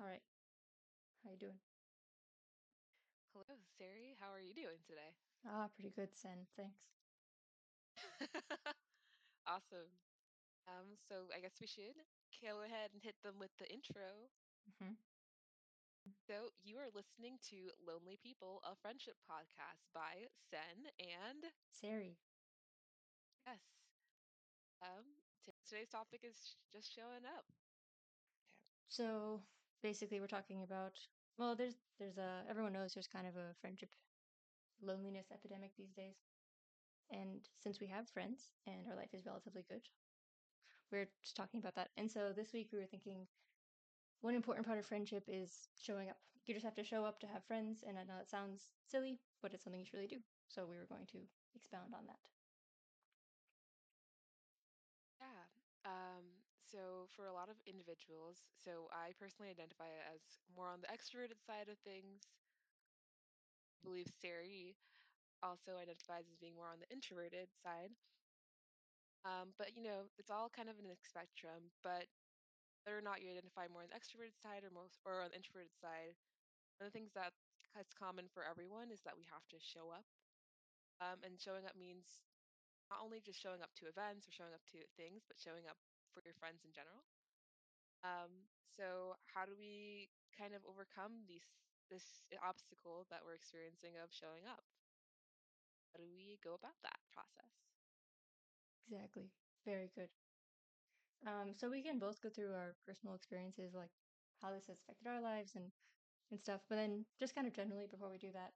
All right. How you doing? Hello, Sari. How are you doing today? Ah, pretty good, Sen. Thanks. Awesome. Um, so I guess we should go ahead and hit them with the intro. hmm So you are listening to Lonely People, a friendship podcast by Sen and Sari. yes. Um, t- today's topic is sh- just showing up. Okay. So basically, we're talking about. Well, there's there's a everyone knows there's kind of a friendship loneliness epidemic these days, and since we have friends and our life is relatively good, we're just talking about that. And so this week we were thinking one important part of friendship is showing up. You just have to show up to have friends, and I know it sounds silly, but it's something you should really do. So we were going to expound on that. Yeah. Um, so for a lot of individuals, so I personally identify as more on the extroverted side of things. I believe Sari also identifies as being more on the introverted side. Um, but you know, it's all kind of in a spectrum. But whether or not you identify more on the extroverted side or most or on the introverted side, one of the things that that's common for everyone is that we have to show up. Um, and showing up means not only just showing up to events or showing up to things, but showing up for your friends in general. Um, so how do we kind of overcome these this obstacle that we're experiencing of showing up? How do we go about that process? Exactly. Very good. Um, so we can both go through our personal experiences, like how this has affected our lives and and stuff. But then, just kind of generally, before we do that,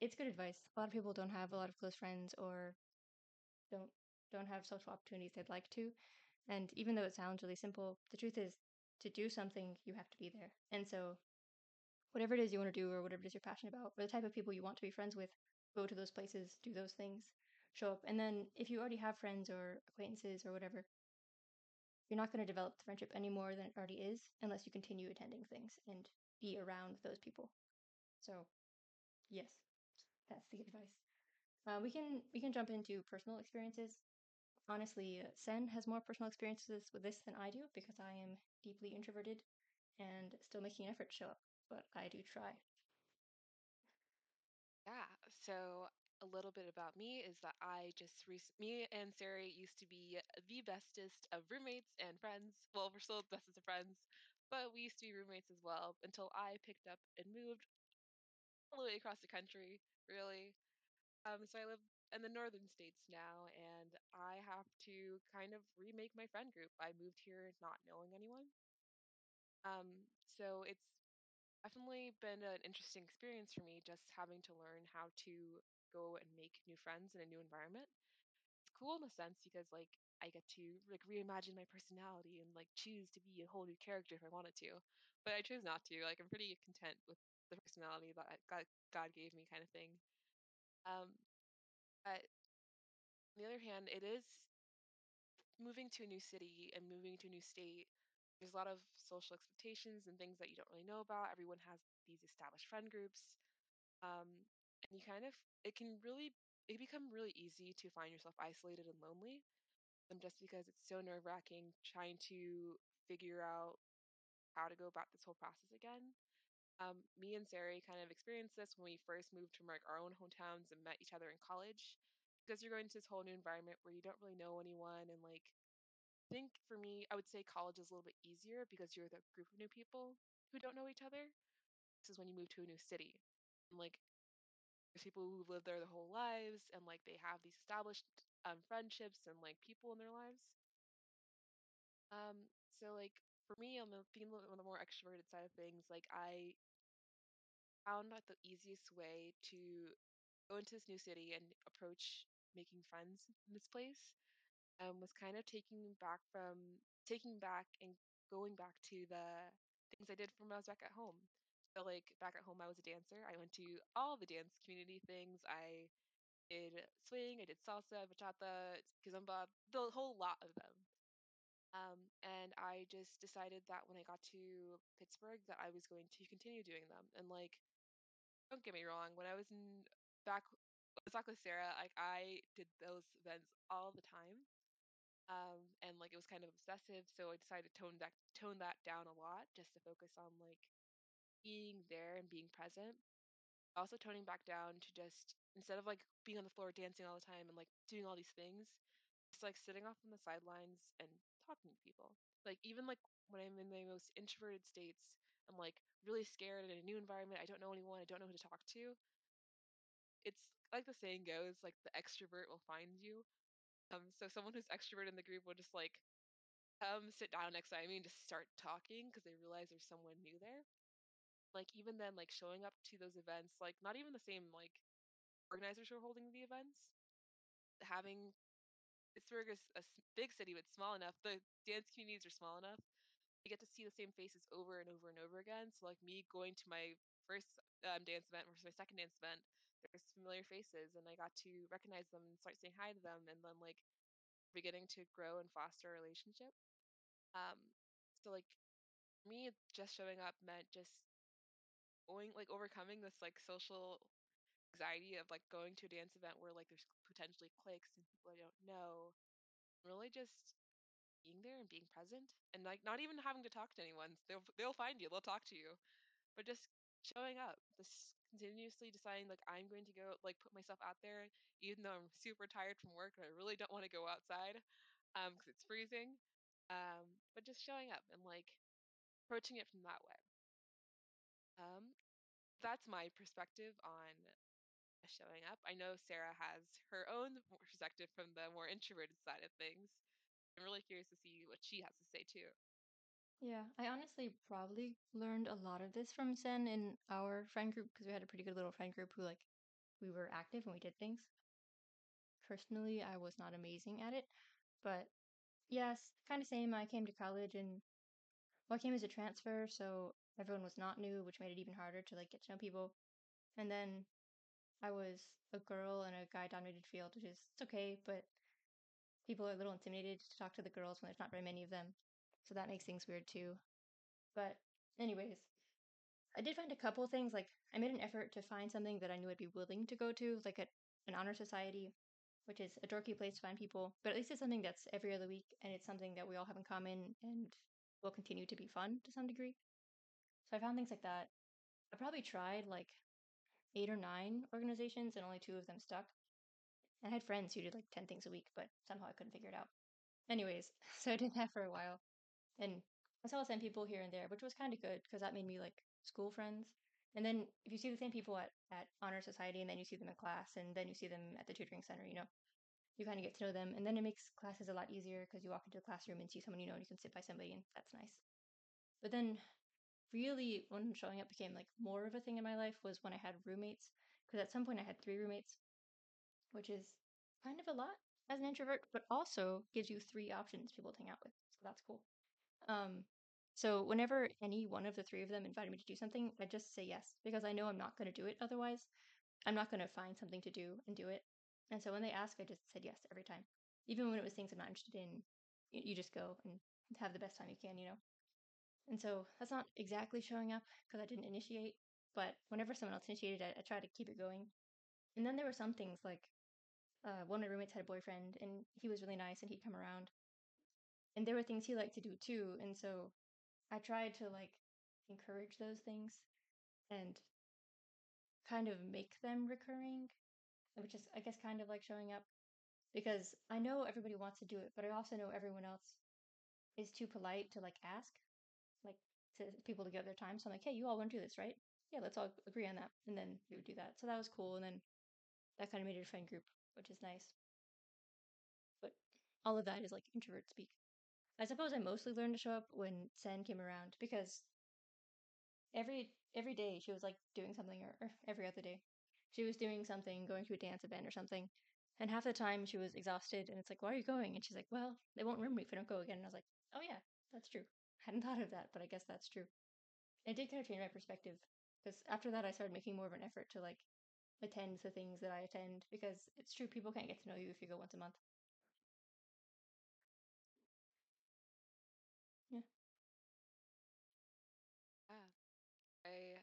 it's good advice. A lot of people don't have a lot of close friends or don't don't have social opportunities they'd like to. And even though it sounds really simple, the truth is, to do something, you have to be there. And so, whatever it is you want to do, or whatever it is you're passionate about, or the type of people you want to be friends with, go to those places, do those things, show up. And then, if you already have friends or acquaintances or whatever, you're not going to develop the friendship any more than it already is unless you continue attending things and be around those people. So, yes, that's the advice. Uh, we can we can jump into personal experiences. Honestly, Sen has more personal experiences with this than I do because I am deeply introverted and still making an effort to show up, but I do try. Yeah, so a little bit about me is that I just me and Sarah used to be the bestest of roommates and friends. Well, we're still bestest of friends, but we used to be roommates as well until I picked up and moved all the way across the country, really. Um, so I live in the northern states now, and I have to kind of remake my friend group. I moved here not knowing anyone. Um, so it's definitely been an interesting experience for me just having to learn how to go and make new friends in a new environment. It's cool in a sense because like I get to like reimagine my personality and like choose to be a whole new character if I wanted to. But I chose not to. Like I'm pretty content with the personality that God gave me kind of thing. Um but on the other hand, it is moving to a new city and moving to a new state. There's a lot of social expectations and things that you don't really know about. Everyone has these established friend groups um, and you kind of it can really it become really easy to find yourself isolated and lonely um, just because it's so nerve wracking trying to figure out how to go about this whole process again. Um, me and Sari kind of experienced this when we first moved from like our own hometowns and met each other in college because you're going to this whole new environment where you don't really know anyone and like I think for me I would say college is a little bit easier because you're the group of new people who don't know each other. This is when you move to a new city. And like There's people who've lived there their whole lives and like they have these established um, friendships and like people in their lives. Um, so like for me, on the being on the more extroverted side of things, like I found that the easiest way to go into this new city and approach making friends in this place um, was kind of taking back from taking back and going back to the things I did from when I was back at home. So like back at home, I was a dancer. I went to all the dance community things. I did swing, I did salsa, bachata, kizomba, the whole lot of them. Um, and I just decided that when I got to Pittsburgh that I was going to continue doing them. And like, don't get me wrong, when I was in back was back with Sarah, like I did those events all the time. um, and like it was kind of obsessive. So I decided to tone that tone that down a lot just to focus on like being there and being present. Also toning back down to just instead of like being on the floor dancing all the time and like doing all these things, just like sitting off on the sidelines and talking to people. Like even like when I'm in my most introverted states, I'm like really scared in a new environment. I don't know anyone. I don't know who to talk to. It's like the saying goes, like the extrovert will find you. Um, so someone who's extrovert in the group will just like come sit down next to me and just start talking because they realize there's someone new there. Like even then, like showing up to those events, like not even the same like organizers who are holding the events, having Pittsburgh is a big city, but small enough. The dance communities are small enough. You get to see the same faces over and over and over again. So like me going to my first um, dance event versus my second dance event, there's familiar faces, and I got to recognize them and start saying hi to them, and then like beginning to grow and foster a relationship. Um, so like me, just showing up meant just going like overcoming this like social anxiety of like going to a dance event where like there's potentially cliques and people I don't know. Really just being there and being present and like not even having to talk to anyone. They'll they'll find you, they'll talk to you. But just showing up, just continuously deciding like I'm going to go like put myself out there even though I'm super tired from work and I really don't want to go outside um because it's freezing. Um but just showing up and like approaching it from that way. Um that's my perspective on showing up. I know Sarah has her own perspective from the more introverted side of things. I'm really curious to see what she has to say too. Yeah, I honestly probably learned a lot of this from Sen in our friend group because we had a pretty good little friend group who like we were active and we did things. Personally, I was not amazing at it, but yes, kind of same. I came to college and well, I came as a transfer, so everyone was not new, which made it even harder to like get to know people. And then I was a girl in a guy-dominated field, which is it's okay, but people are a little intimidated to talk to the girls when there's not very many of them, so that makes things weird too. But anyways, I did find a couple things. Like I made an effort to find something that I knew I'd be willing to go to, like a, an honor society, which is a dorky place to find people, but at least it's something that's every other week, and it's something that we all have in common and will continue to be fun to some degree. So I found things like that. I probably tried like eight or nine organizations, and only two of them stuck. I had friends who did like 10 things a week, but somehow I couldn't figure it out. Anyways, so I did that for a while. And I saw some people here and there, which was kind of good because that made me like school friends. And then if you see the same people at, at Honor Society and then you see them in class and then you see them at the tutoring center, you know, you kind of get to know them. And then it makes classes a lot easier because you walk into the classroom and see someone you know and you can sit by somebody and that's nice. But then really when showing up became like more of a thing in my life was when I had roommates. Because at some point I had three roommates, which is kind of a lot as an introvert, but also gives you three options people to hang out with. So that's cool. Um, so whenever any one of the three of them invited me to do something, I just say yes because I know I'm not going to do it otherwise. I'm not going to find something to do and do it. And so when they ask, I just said yes every time. Even when it was things I'm not interested in, you, just go and have the best time you can, you know? And so that's not exactly showing up because I didn't initiate, but whenever someone else initiated, I, I try to keep it going. And then there were some things like uh, one of my roommates had a boyfriend and he was really nice and he'd come around. And there were things he liked to do too. And so I tried to like encourage those things and kind of make them recurring, which is, I guess, kind of like showing up because I know everybody wants to do it, but I also know everyone else is too polite to like ask, like to people to give their time. So I'm like, hey, you all want to do this, right? Yeah, let's all agree on that. And then we would do that. So that was cool. And then that kind of made it a friend group, which is nice. But all of that is like introvert speak. I suppose I mostly learned to show up when Sen came around because every every day she was like doing something or, or every other day. She was doing something going to a dance event or something and half the time she was exhausted and it's like why are you going? And she's like well they won't remember me if i don't go again. And i was like oh yeah that's true. I hadn't thought of that but i guess that's true. It did kind of change my perspective because after that i started making more of an effort to like attend the things that i attend because it's true people can't get to know you if you go once a month yeah Yeah, I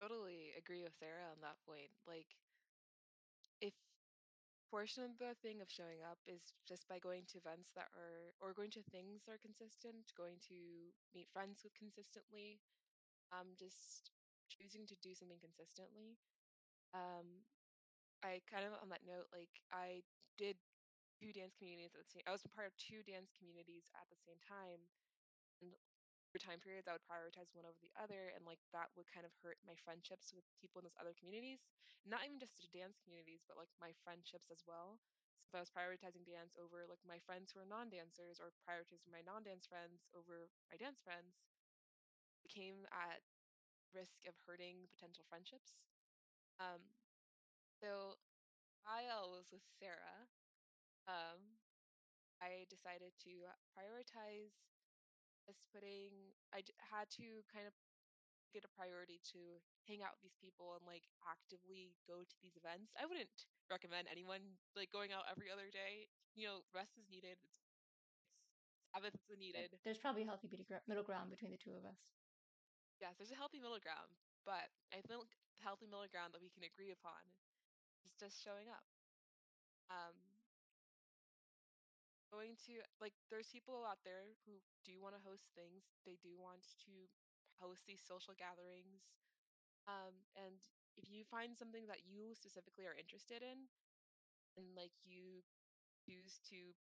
totally agree with Sarah on that point. Like, if portion of the thing of showing up is just by going to events that are or going to things that are consistent, going to meet friends with consistently, um, just choosing to do something consistently. Um, I kind of on that note, like I did two dance communities at the same I was a part of two dance communities at the same time, and for time periods I would prioritize one over the other, and like that would kind of hurt my friendships with people in those other communities. Not even just the dance communities, but like my friendships as well. So if I was prioritizing dance over like my friends who are non-dancers or prioritizing my non-dance friends over my dance friends, it came at risk of hurting potential friendships. Um, so while I was with Sarah, um, I decided to prioritize just putting I d- had to kind of get a priority to hang out with these people and like actively go to these events. I wouldn't recommend anyone like going out every other day. You know, rest is needed. It's, it's Sabbath is needed. there's probably a healthy middle gr- middle ground between the two of us. Yes, there's a healthy middle ground, but I think healthy middle ground that we can agree upon is just showing up. Um, going to like there's people out there who do want to host things. They do want to host these social gatherings. Um, and if you find something that you specifically are interested in and like you choose to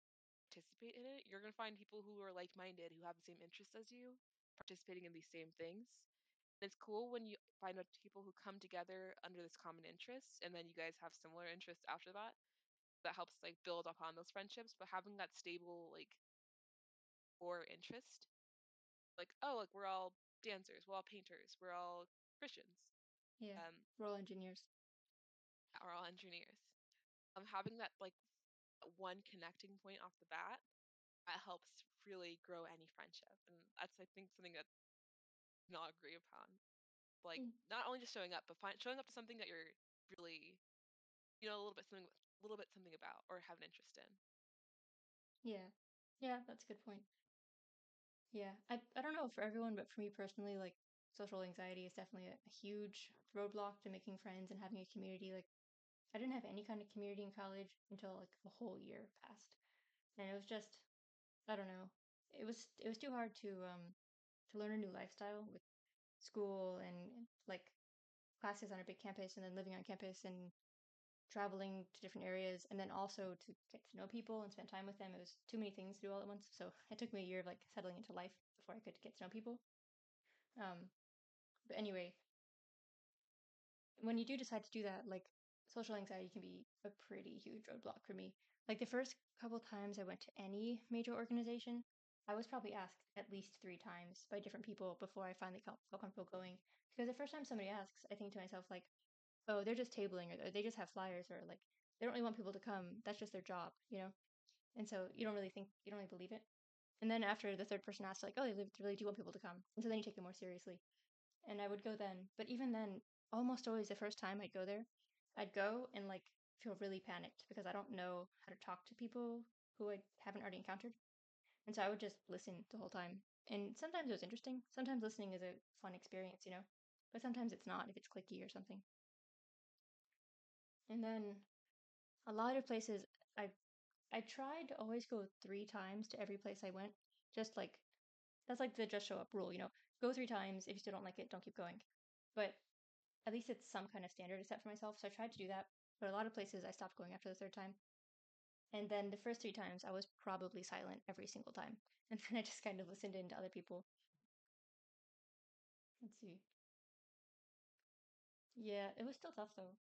participate in it, you're gonna find people who are like-minded, who have the same interests as you, participating in these same things. And it's cool when you find out people who come together under this common interest, and then you guys have similar interests after that. That helps like build upon those friendships. But having that stable like core interest, like oh, like we're all dancers, we're all painters, we're all Christians, Yeah, um, we're all engineers. are all engineers. Um, having that like one connecting point off the bat that helps really grow any friendship. And that's I think something that not agree upon. Like Mm, not only just showing up, but find, showing up to something that you're really, you know, a little bit something a little bit something about or have an interest in. Yeah, yeah, that's a good point. Yeah, I I don't know for everyone, but for me personally, like social anxiety is definitely a, a huge roadblock to making friends and having a community. Like I didn't have any kind of community in college until like a whole year passed, and it was just I don't know. It was it was too hard to um to learn a new lifestyle with school and like classes on a big campus and then living on campus and traveling to different areas and then also to get to know people and spend time with them. It was too many things to do all at once. So it took me a year of like settling into life before I could get to know people. Um, but anyway, when you do decide to do that, like social anxiety can be a pretty huge roadblock for me. Like the first couple times I went to any major organization, I was probably asked at least three times by different people before I finally felt, comfortable going. Because the first time somebody asks, I think to myself like, "Oh, they're just tabling, or they just have flyers, or like they don't really want people to come. That's just their job, you know." And so you don't really think you don't really believe it. And then after the third person asks, like, "Oh, they really do want people to come," and so then you take it more seriously and I would go then. But even then, almost always the first time I'd go there, I'd go and like feel really panicked because I don't know how to talk to people who I haven't already encountered. And so I would just listen the whole time. And sometimes it was interesting. Sometimes listening is a fun experience, you know, but sometimes it's not if it's clicky or something. And then a lot of places I I tried to always go three times to every place I went. Just like that's like the just show up rule, you know. Go three times. If you still don't like it, don't keep going. But at least it's some kind of standard to set for myself. So I tried to do that. But a lot of places I stopped going after the third time. And then the first three times I was probably silent every single time. And then I just kind of listened in to other people. Let's see. Yeah, it was still tough though.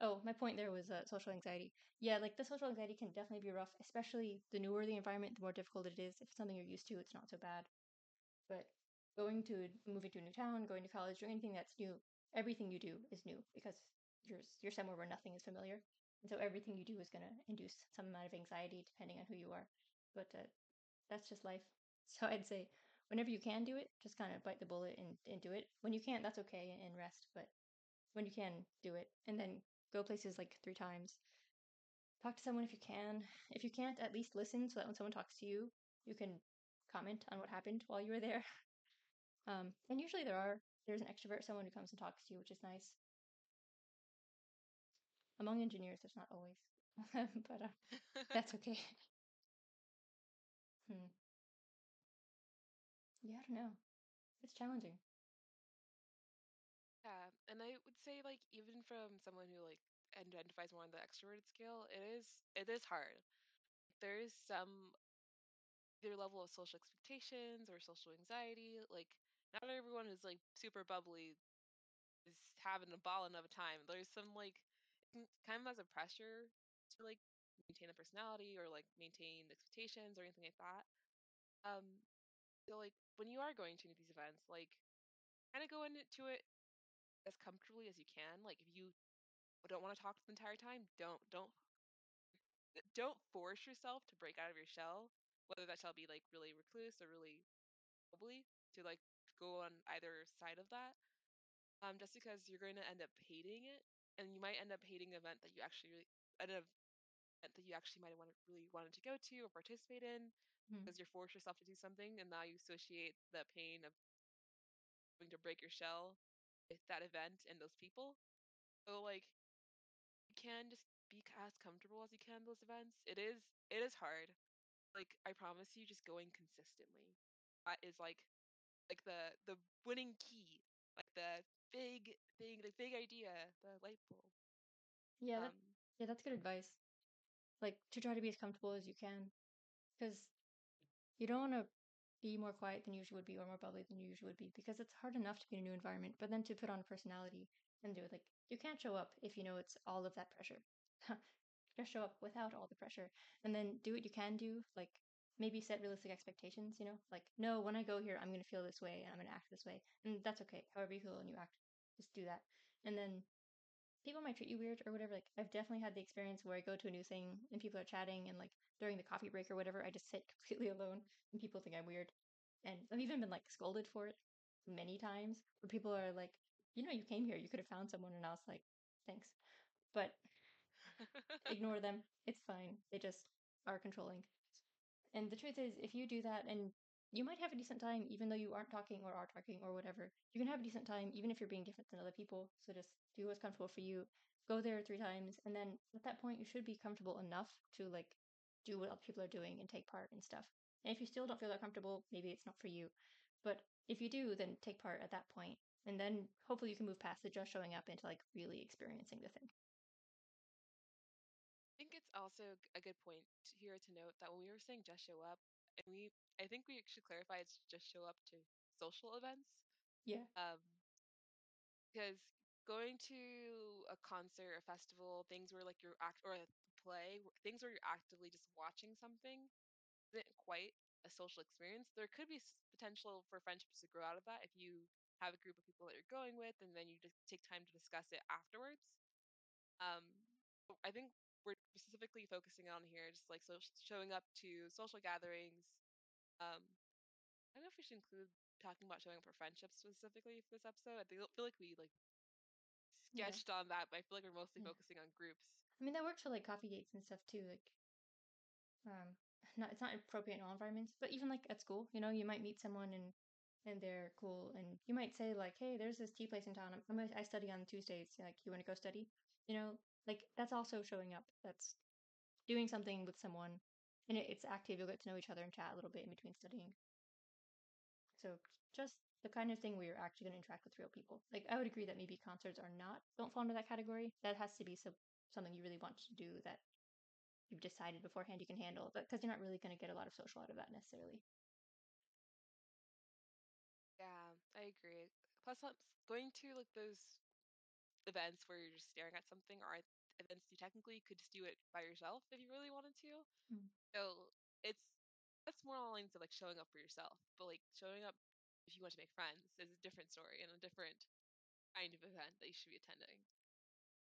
Oh, my point there was uh, social anxiety. Yeah, like the social anxiety can definitely be rough, especially the newer the environment, the more difficult it is. If it's something you're used to, it's not so bad. But going to moving to a new town, going to college, doing anything that's new, everything you do is new because you're you're somewhere where nothing is familiar, and so everything you do is going to induce some amount of anxiety depending on who you are. But uh, that's just life. So I'd say whenever you can do it, just kind of bite the bullet and, and do it. When you can't, that's okay and rest. But when you can, do it, and then go places like three times. Talk to someone if you can. If you can't, at least listen so that when someone talks to you, you can comment on what happened while you were there. Um, and usually there are there's an extrovert, someone who comes and talks to you, which is nice. Among engineers, there's not always. but uh, that's okay. Hmm. Yeah, I don't know. It's challenging. Yeah, and I would say like even from someone who like identifies more on the extroverted scale, it is it is hard. There is some their level of social expectations or social anxiety. Like not everyone who's like super bubbly is having a ballin' of a time. There's some like kind of as a pressure to like maintain a personality or like maintain expectations or anything like that. Um, so like when you are going to these events, like kind of go into it as comfortably as you can. Like if you don't want to talk the entire time, don't don't don't force yourself to break out of your shell, whether that shall be like really recluse or really bubbly, to like go on either side of that. Um, just because you're going to end up hating it, and you might end up hating an event that you actually really an event that you actually might have wanted, really wanted to go to or participate in Hmm. because you're forced yourself to do something, and now you associate the pain of having to break your shell with that event and those people. So like you can just be as comfortable as you can those events. It is it is hard. Like I promise you, just going consistently. That is like like the the winning key. Like the big thing, the big idea, the light bulb. Yeah, that Um yeah, that's good advice. Like to try to be as comfortable as you can, because you don't want to be more quiet than you usually would be or more bubbly than you usually would be, because it's hard enough to be in a new environment, but then to put on a personality and do it like you can't show up if you know it's all of that pressure. Just show up without all the pressure, and then do what you can do. Like maybe set realistic expectations. You know, like no, when I go here, I'm gonna feel this way and I'm gonna act this way, and that's okay. However you feel and you act, just do that, and then people might treat you weird or whatever. Like I've definitely had the experience where I go to a new thing and people are chatting and like during the coffee break or whatever, I just sit completely alone and people think I'm weird. And I've even been like scolded for it many times where people are like, you know, you came here, you could have found someone. And I was like, thanks. But ignore them. It's fine. They just are controlling. And the truth is, if you do that and you might have a decent time even though you aren't talking or are talking or whatever, you can have a decent time even if you're being different than other people. So just do what's comfortable for you. Go there three times, and then at that point, you should be comfortable enough to like do what other people are doing and take part and stuff. And if you still don't feel that comfortable, maybe it's not for you. But if you do, then take part at that point, and then hopefully you can move past the just showing up into like really experiencing the thing. I think it's also a good point here to note that when we were saying just show up, and we I think we should clarify it's just show up to social events. Yeah, Um, because going to a concert, a festival, things where like you're act or a play, things where you're actively just watching something isn't quite a social experience. There could be potential for friendships to grow out of that if you have a group of people that you're going with, and then you just take time to discuss it afterwards. Um, I think we're specifically focusing on here just like so showing up to social gatherings. Um, I don't know if we should include talking about showing up for friendships specifically for this episode. I feel like we like yeah, sketched on that, but I feel like we're mostly yeah. focusing on groups. I mean that works for like coffee dates and stuff too. Like um not it's not appropriate in all environments but even like at school you know you might meet someone and and they're cool and you might say like hey there's this tea place in town I'm i study on tuesdays like you want to go study you know like that's also showing up that's doing something with someone and it, it's active you'll get to know each other and chat a little bit in between studying so just the kind of thing where you're actually going to interact with real people like i would agree that maybe concerts are not don't fall into that category that has to be some, something you really want to do that you've decided beforehand you can handle, because you're not really going to get a lot of social out of that necessarily. Yeah, I agree. Plus, s- going to like those events where you're just staring at something or events you technically could just do it by yourself if you really wanted to. Mm. So it's that's more along the lines of like showing up for yourself. But like showing up if you want to make friends is a different story and a different kind of event that you should be attending.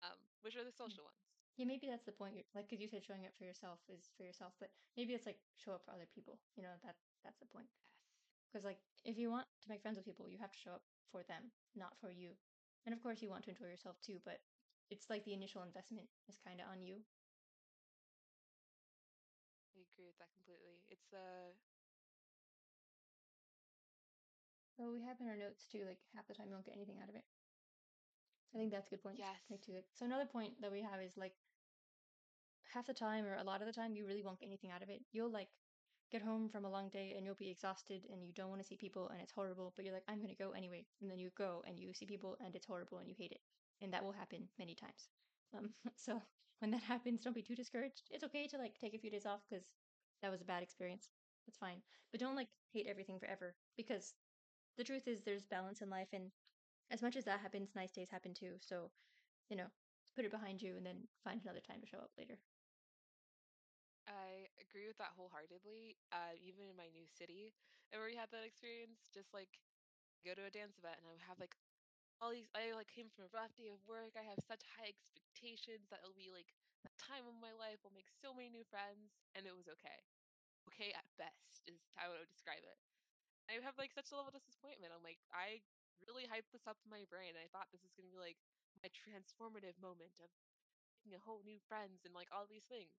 Um, which are the Yeah. social ones. Yeah, maybe that's the point. You're, like, because you said showing up for yourself is for yourself, but maybe it's like show up for other people. You know, that that's the point. Yes. Because like, if you want to make friends with people, you have to show up for them, not for you. And of course, you want to enjoy yourself too, but it's like the initial investment is kind of on you. I agree with that completely. It's uh So we have in our notes too, like half the time you won't get anything out of it. I think that's a good point yes. too. So another point that we have is like half the time or a lot of the time you really won't get anything out of it. You'll like get home from a long day and you'll be exhausted and you don't want to see people and it's horrible, but you're like, I'm gonna go anyway. And then you go and you see people and it's horrible and you hate it. And that will happen many times. Um, so when that happens, don't be too discouraged. It's okay to like take a few days off because that was a bad experience. That's fine. But don't like hate everything forever because the truth is there's balance in life and as much as that happens, nice days happen too. So, you know, put it behind you and then find another time to show up later. I agree with that wholeheartedly. Uh, even in my new city, where we had that experience, just like go to a dance event and I would have like all these. I like came from a rough day of work. I have such high expectations that it'll be like the time of my life. I'll make so many new friends, and it was okay. Okay at best is how I would describe it. I have like such a level of disappointment. I'm like, I really hyped this up in my brain. I thought this is gonna be like my transformative moment of making a whole new friends and like all these things.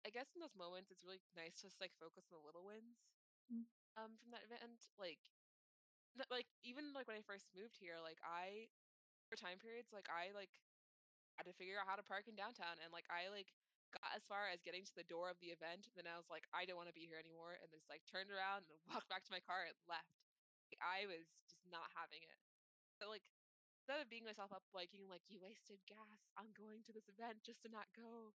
But I guess in those moments, it's really nice to just like focus on the little wins Mm, um from that event. Like, like even like when I first moved here, like I for time periods, like I like had to figure out how to park in downtown, and like I like got as far as getting to the door of the event. Then I was like, I don't want to be here anymore, and just like turned around and walked back to my car and left. Like, I was just not having it. So like instead of beating myself up, like being like, you wasted gas on going to this event just to not go.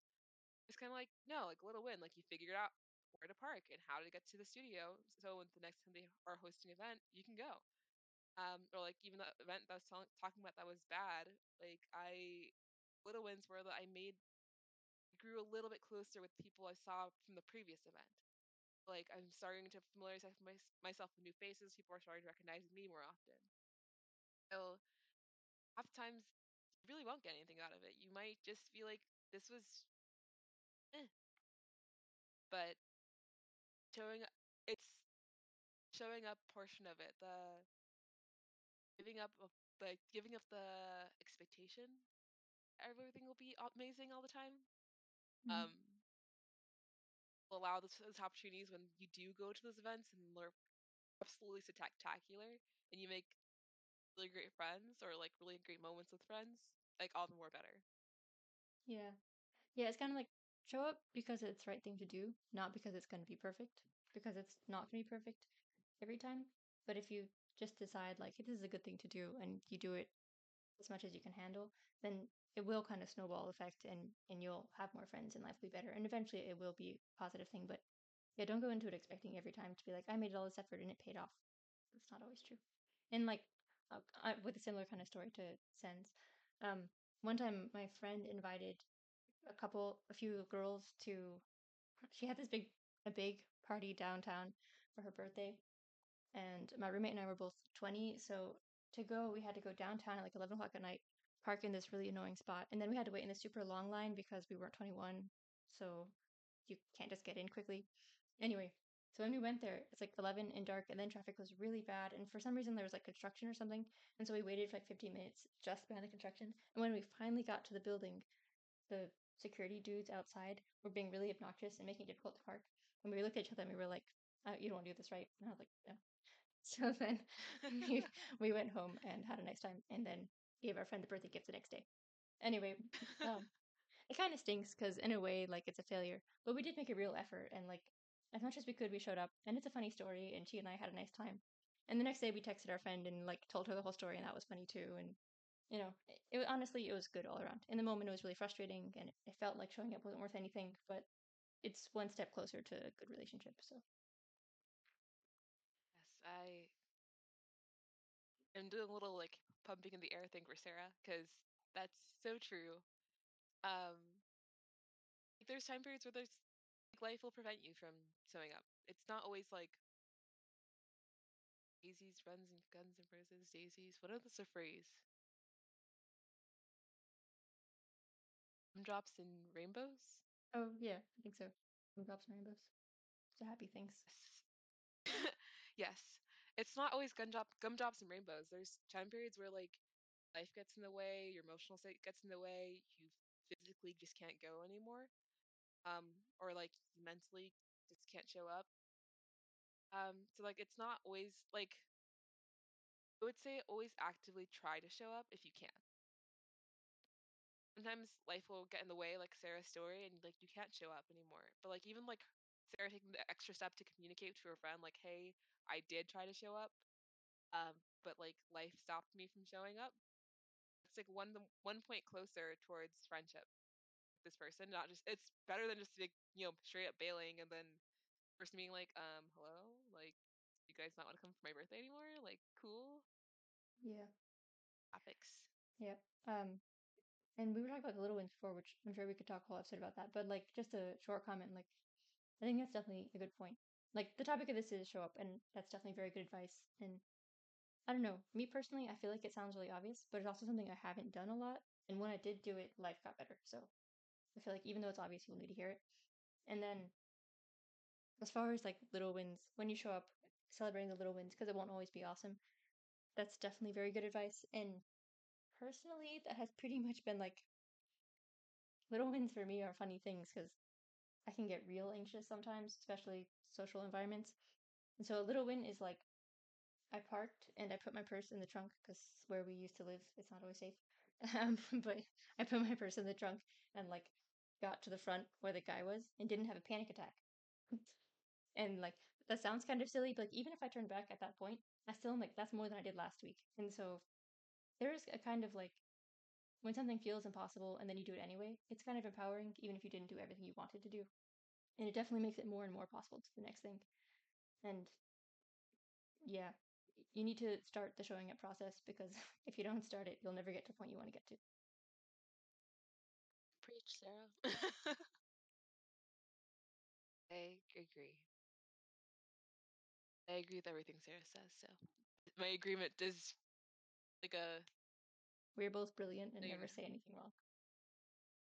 It's kind of like no, like a little win. Like you figured out where to park and how to get to the studio. So when the next time they are hosting an event, you can go. Um, or like even the event that I was talking about that was bad. Like I little wins were that I made grew a little bit closer with people I saw from the previous event. Like I'm starting to familiarize my, myself with new faces. People are starting to recognize me more often. So oftentimes you really won't get anything out of it. You might just feel like this was, eh. but showing it's showing up portion of it, the giving up of like giving up the expectation everything will be amazing all the time. mhm. Um, will allow those, those opportunities when you do go to those events and they're absolutely spectacular and you make really great friends or like really great moments with friends, like all the more better. Yeah. Yeah, it's kind of like show up because it's the right thing to do, not because it's going to be perfect, because it's not going to be perfect every time. But if you just decide like this is a good thing to do and you do it as much as you can handle, then it will kind of snowball effect and and you'll have more friends and life will be better. And eventually it will be a positive thing, but yeah, don't go into it expecting every time to be like I made all this effort and it paid off. It's not always true. And like uh, I, with a similar kind of story to Sen's, um, one time my friend invited a couple, a few girls to. She had this big, a big party downtown for her birthday, and my roommate and I were both 20. So to go, we had to go downtown at like 11 o'clock at night, park in this really annoying spot, and then we had to wait in this super long line because we weren't 21. So you can't just get in quickly. Anyway, so when we went there, it's like 11 and dark, and then traffic was really bad. And for some reason, there was like construction or something. And so we waited for like 15 minutes just behind the construction. And when we finally got to the building, the security dudes outside were being really obnoxious and making it difficult to park. And we looked at each other and we were like, uh, "You don't want to do this, right?" And I was like, "Yeah." So then we we went home and had a nice time, and then gave our friend the birthday gift the next day. Anyway, um, it kind of stinks because in a way, like it's a failure, but we did make a real effort, and like as much as we could, we showed up, and it's a funny story, and she and I had a nice time. And the next day, we texted our friend and like told her the whole story, and that was funny too. And you know, it, it honestly it was good all around. In the moment, it was really frustrating, and it, it felt like showing up wasn't worth anything, but it's one step closer to a good relationship. So yes, I am doing a little like pumping in the air thing for Sarah because that's so true. Um, like, there's time periods where there's like life will prevent you from showing up. It's not always like daisies, runs, and guns and roses, daisies. What is the phrase? Drops and rainbows. oh yeah, I think so. Drops and rainbows. So happy things. Yes. yes. It's not always gumdrop gumdrops and rainbows. There's time periods where like life gets in the way, your emotional state gets in the way, you physically just can't go anymore. Um, or like mentally just can't show up. Um, so like it's not always like I would say always actively try to show up if you can. Sometimes life will get in the way, like Sarah's story, and like you can't show up anymore. But like even like Sarah taking the extra step to communicate to her friend, like, "Hey, I did try to show up, um, but like life stopped me from showing up." It's like one the one point closer towards friendship with this person. Not just it's better than just like you know straight up bailing and then person being like, um, hello, like, you guys not want to come for my birthday anymore? Like, cool Yeah. topics. Yeah. Um, and we were talking about the little wins before, which I'm sure we could talk a whole episode about that. But like, just a short comment. Like, I think that's definitely a good point. Like, the topic of this is show up, and that's definitely very good advice. And I don't know, me personally, I feel like it sounds really obvious, but it's also something I haven't done a lot. And when I did do it, life got better. So I feel like even though it's obvious, you'll need to hear it. And then as far as like little wins, when you show up, celebrating the little wins because it won't always be awesome. That's definitely very good advice. And personally, that has pretty much been like little wins for me are funny things because I can get real anxious sometimes, especially social environments. And so a little win is like I parked and I put my purse in the trunk because where we used to live, it's not always safe. Um, but I put my purse in the trunk and like got to the front where the guy was and didn't have a panic attack. and like that sounds kind of silly, but like even if I turn back at that point, I still am like that's more than I did last week. And so there is a kind of like when something feels impossible and then you do it anyway, it's kind of empowering even if you didn't do everything you wanted to do. And it definitely makes it more and more possible to the next thing. And yeah, you need to start the showing up process because if you don't start it, you'll never get to the point you want to get to. Preach, Sarah. I agree. I agree with everything Sarah says. So my agreement is like a We're both brilliant and no, never say anything wrong.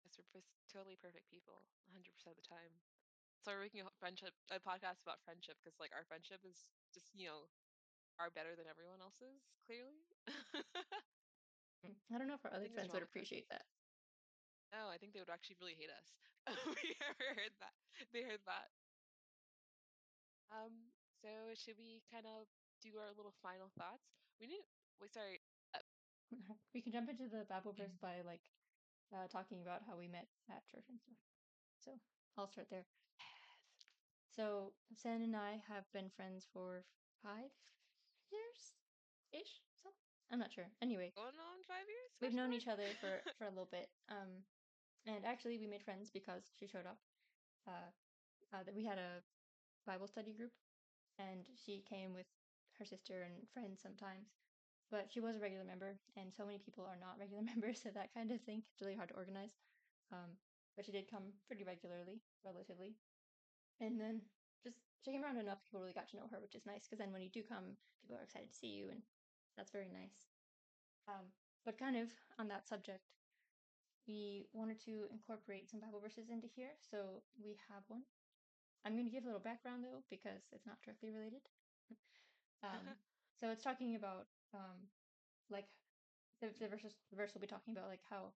Yes, we're both totally perfect people, 100% of the time. So we're making a friendship a podcast about friendship because like our friendship is just you know are better than everyone else's. Clearly, Mm, I don't know if our other friends would appreciate that. No, I think they would actually really hate us. we heard that. They heard that. Um, so should we kind of do our little final thoughts? We need wait, sorry. We can jump into the Bible verse by like uh, talking about how we met at church and stuff. So I'll start there. So Sen and I have been friends for five years ish. So I'm not sure. Anyway, Going on five years? we've known each other for for a little bit. Um, and actually we made friends because she showed up. Uh, uh, that we had a Bible study group, and she came with her sister and friends sometimes. But she was a regular member, and so many people are not regular members, so that kind of thing it's really hard to organize. Um, but she did come pretty regularly, relatively. And then just she came around enough people really got to know her, which is nice because then when you do come, people are excited to see you, and that's very nice. Um, but kind of on that subject, we wanted to incorporate some Bible verses into here, so we have one. I'm going to give a little background though because it's not directly related. Um, so it's talking about um, like the, the verse the verse will be talking about like how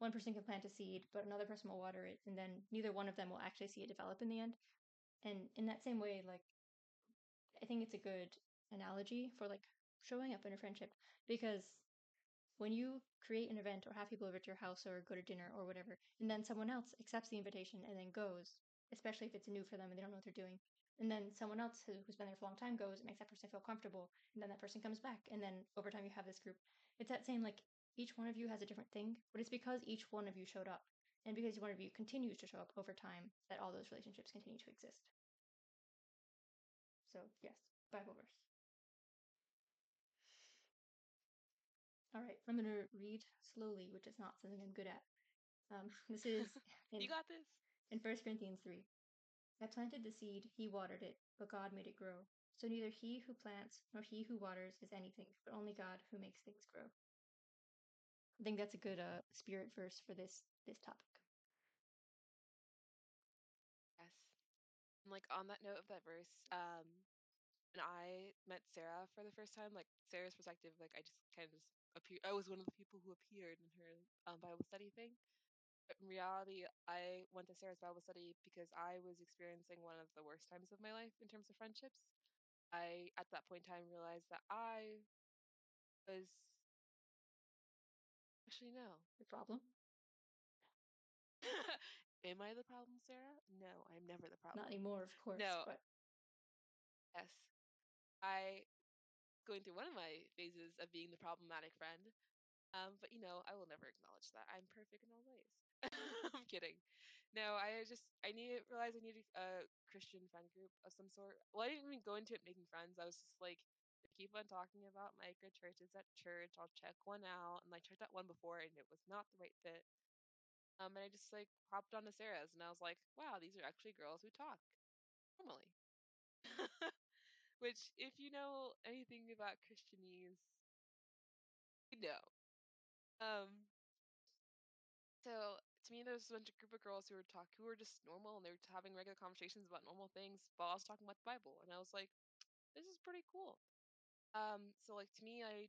one person can plant a seed, but another person will water it, and then neither one of them will actually see it develop in the end. And in that same way, like I think it's a good analogy for like showing up in a friendship because when you create an event or have people over to your house or go to dinner or whatever, and then someone else accepts the invitation and then goes, especially if it's new for them and they don't know what they're doing, and then someone else who, who's been there for a long time goes, it makes that person feel comfortable, and then that person comes back, and then over time you have this group. It's that same like each one of you has a different thing, but it's because each one of you showed up, and because one of you continues to show up over time that all those relationships continue to exist. So yes, Bible verse. All right, I'm gonna read slowly, which is not something I'm good at. Um, this is you in got this. in 1 Corinthians 3. I planted the seed, he watered it, but God made it grow. So neither he who plants nor he who waters is anything, but only God who makes things grow. I think that's a good uh, spirit verse for this this topic. Yes. And like on that note of that verse, um, when I met Sarah for the first time, like Sarah's perspective, like I just kind of just appeared. I was one of the people who appeared in her um, Bible study thing. In reality, I went to Sarah's Bible study because I was experiencing one of the worst times of my life in terms of friendships. I, at that point in time, realized that I was actually no. The problem? Am I the problem, Sarah? No, I'm never the problem. Not anymore, of course, No, but yes. I going through one of my phases of being the problematic friend. Um, but you know, I will never acknowledge that. I'm perfect in all ways. I'm kidding. No, I just I need realize I need a, a Christian friend group of some sort. Well, I didn't even go into it making friends. I was just like, they keep on talking about micro churches at church. I'll check one out, and I checked out one before, and it was not the right fit. Um, and I just like hopped onto Sarah's, and I was like, wow, these are actually girls who talk normally. Which, if you know anything about Christianese, you know. Um, So to me, there's a bunch of group of girls who were talk who were just normal and they were having regular conversations about normal things while I was talking about the Bible, and I was like, this is pretty cool. Um, so like to me, I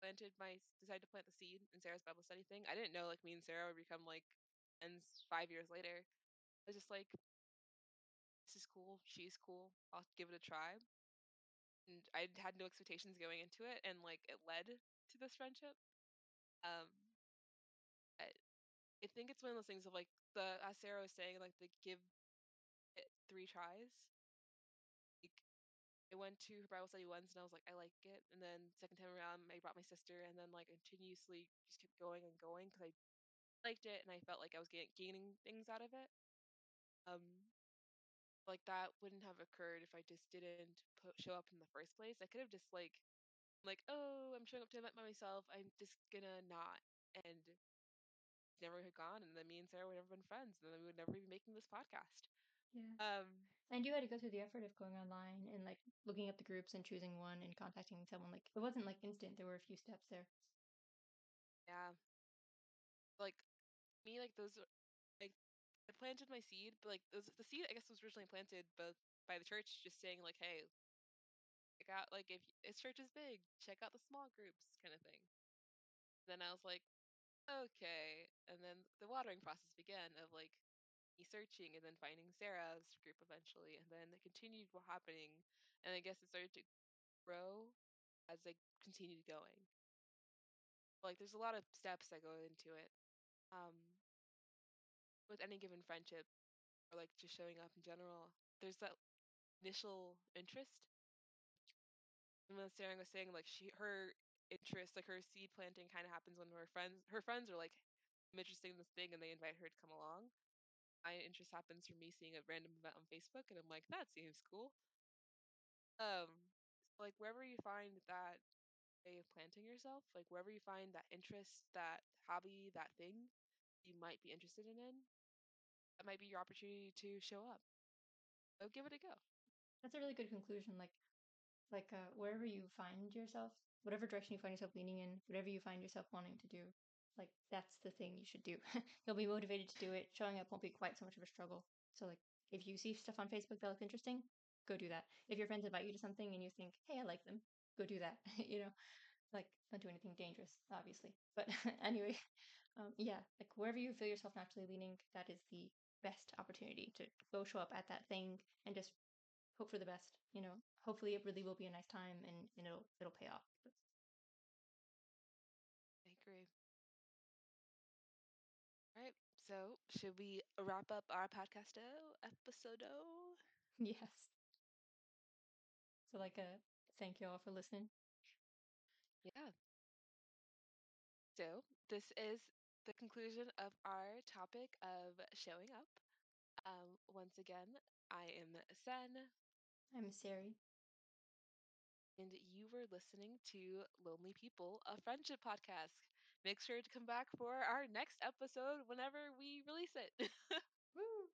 planted my decided to plant the seed in Sarah's Bible study thing. I didn't know like me and Sarah would become like friends five years later. I was just like, this is cool. She's cool. I'll give it a try. And I had no expectations going into it, and like it led to this friendship. Um, I think it's one of those things of like the as Sarah was saying, like the give it 3 tries. Like, I went to her Bible study once and I was like, "I like it," and then second time around, I brought my sister, and then, like, continuously just kept going and going because I liked it and I felt like I was get gaining things out of it. Um, like, that wouldn't have occurred if I just didn't put show up in the first place. I could have just, like like, "Oh, I'm showing up to event by myself, I'm just gonna not," and never had gone, and then me and Sarah would never been friends, and then we would never be making this podcast. yeah. Um, And you had to go through the effort of going online and like looking up the groups and choosing one and contacting someone. Like it wasn't like instant. There were a few steps there. yeah, like, me, like, those like I planted my seed, but, like, those the seed, I guess, was originally planted both by the church just saying, like, "Hey, check out like, if this church is big, check out the small groups," kinda thing. Then I was like, "Okay," and then the watering process began of, like, me searching and then finding Sarah's group eventually, and then it continued happening, and I guess it started to grow as I continued going. Like, there's a lot of steps that go into it. Um, with any given friendship or, like, just showing up in general, there's that initial interest. And when Sarah was saying, like, she her interest, like, her seed planting kinda happens when her friends her friends are like, "I'm interested in this thing," and they invite her to come along. My interest happens from me seeing a random event on Facebook, and I'm like, "That seems cool." Um, like, wherever you find that way of planting yourself, like, wherever you find that interest, that hobby, that thing you might be interested in in, that might be your opportunity to show up. So give it a go. That's a really good conclusion. Like like uh, wherever you find yourself, whatever direction you find yourself leaning in, whatever you find yourself wanting to do, like that's the thing you should do. You'll be motivated to do it. Showing up won't be quite so much of a struggle. So like if you see stuff on Facebook that looks interesting, go do that. If your friends invite you to something and you think, hey, I like them, go do that. you know, like don't do anything dangerous, obviously. But anyway, um, yeah, like wherever you feel yourself naturally leaning, that is the best opportunity to go show up at that thing and just hope for the best. You know, hopefully it really will be a nice time and, and it'll it'll pay off. But I agree. All right. So, should we wrap up our podcasto episodo? yes. So like a thank you all for listening. Yeah. So, this is the conclusion of our topic of showing up. Um, once again, I am Sen, I'm Sari. And you were listening to Lonely People, a friendship podcast. Make sure to come back for our next episode whenever we release it. Woo!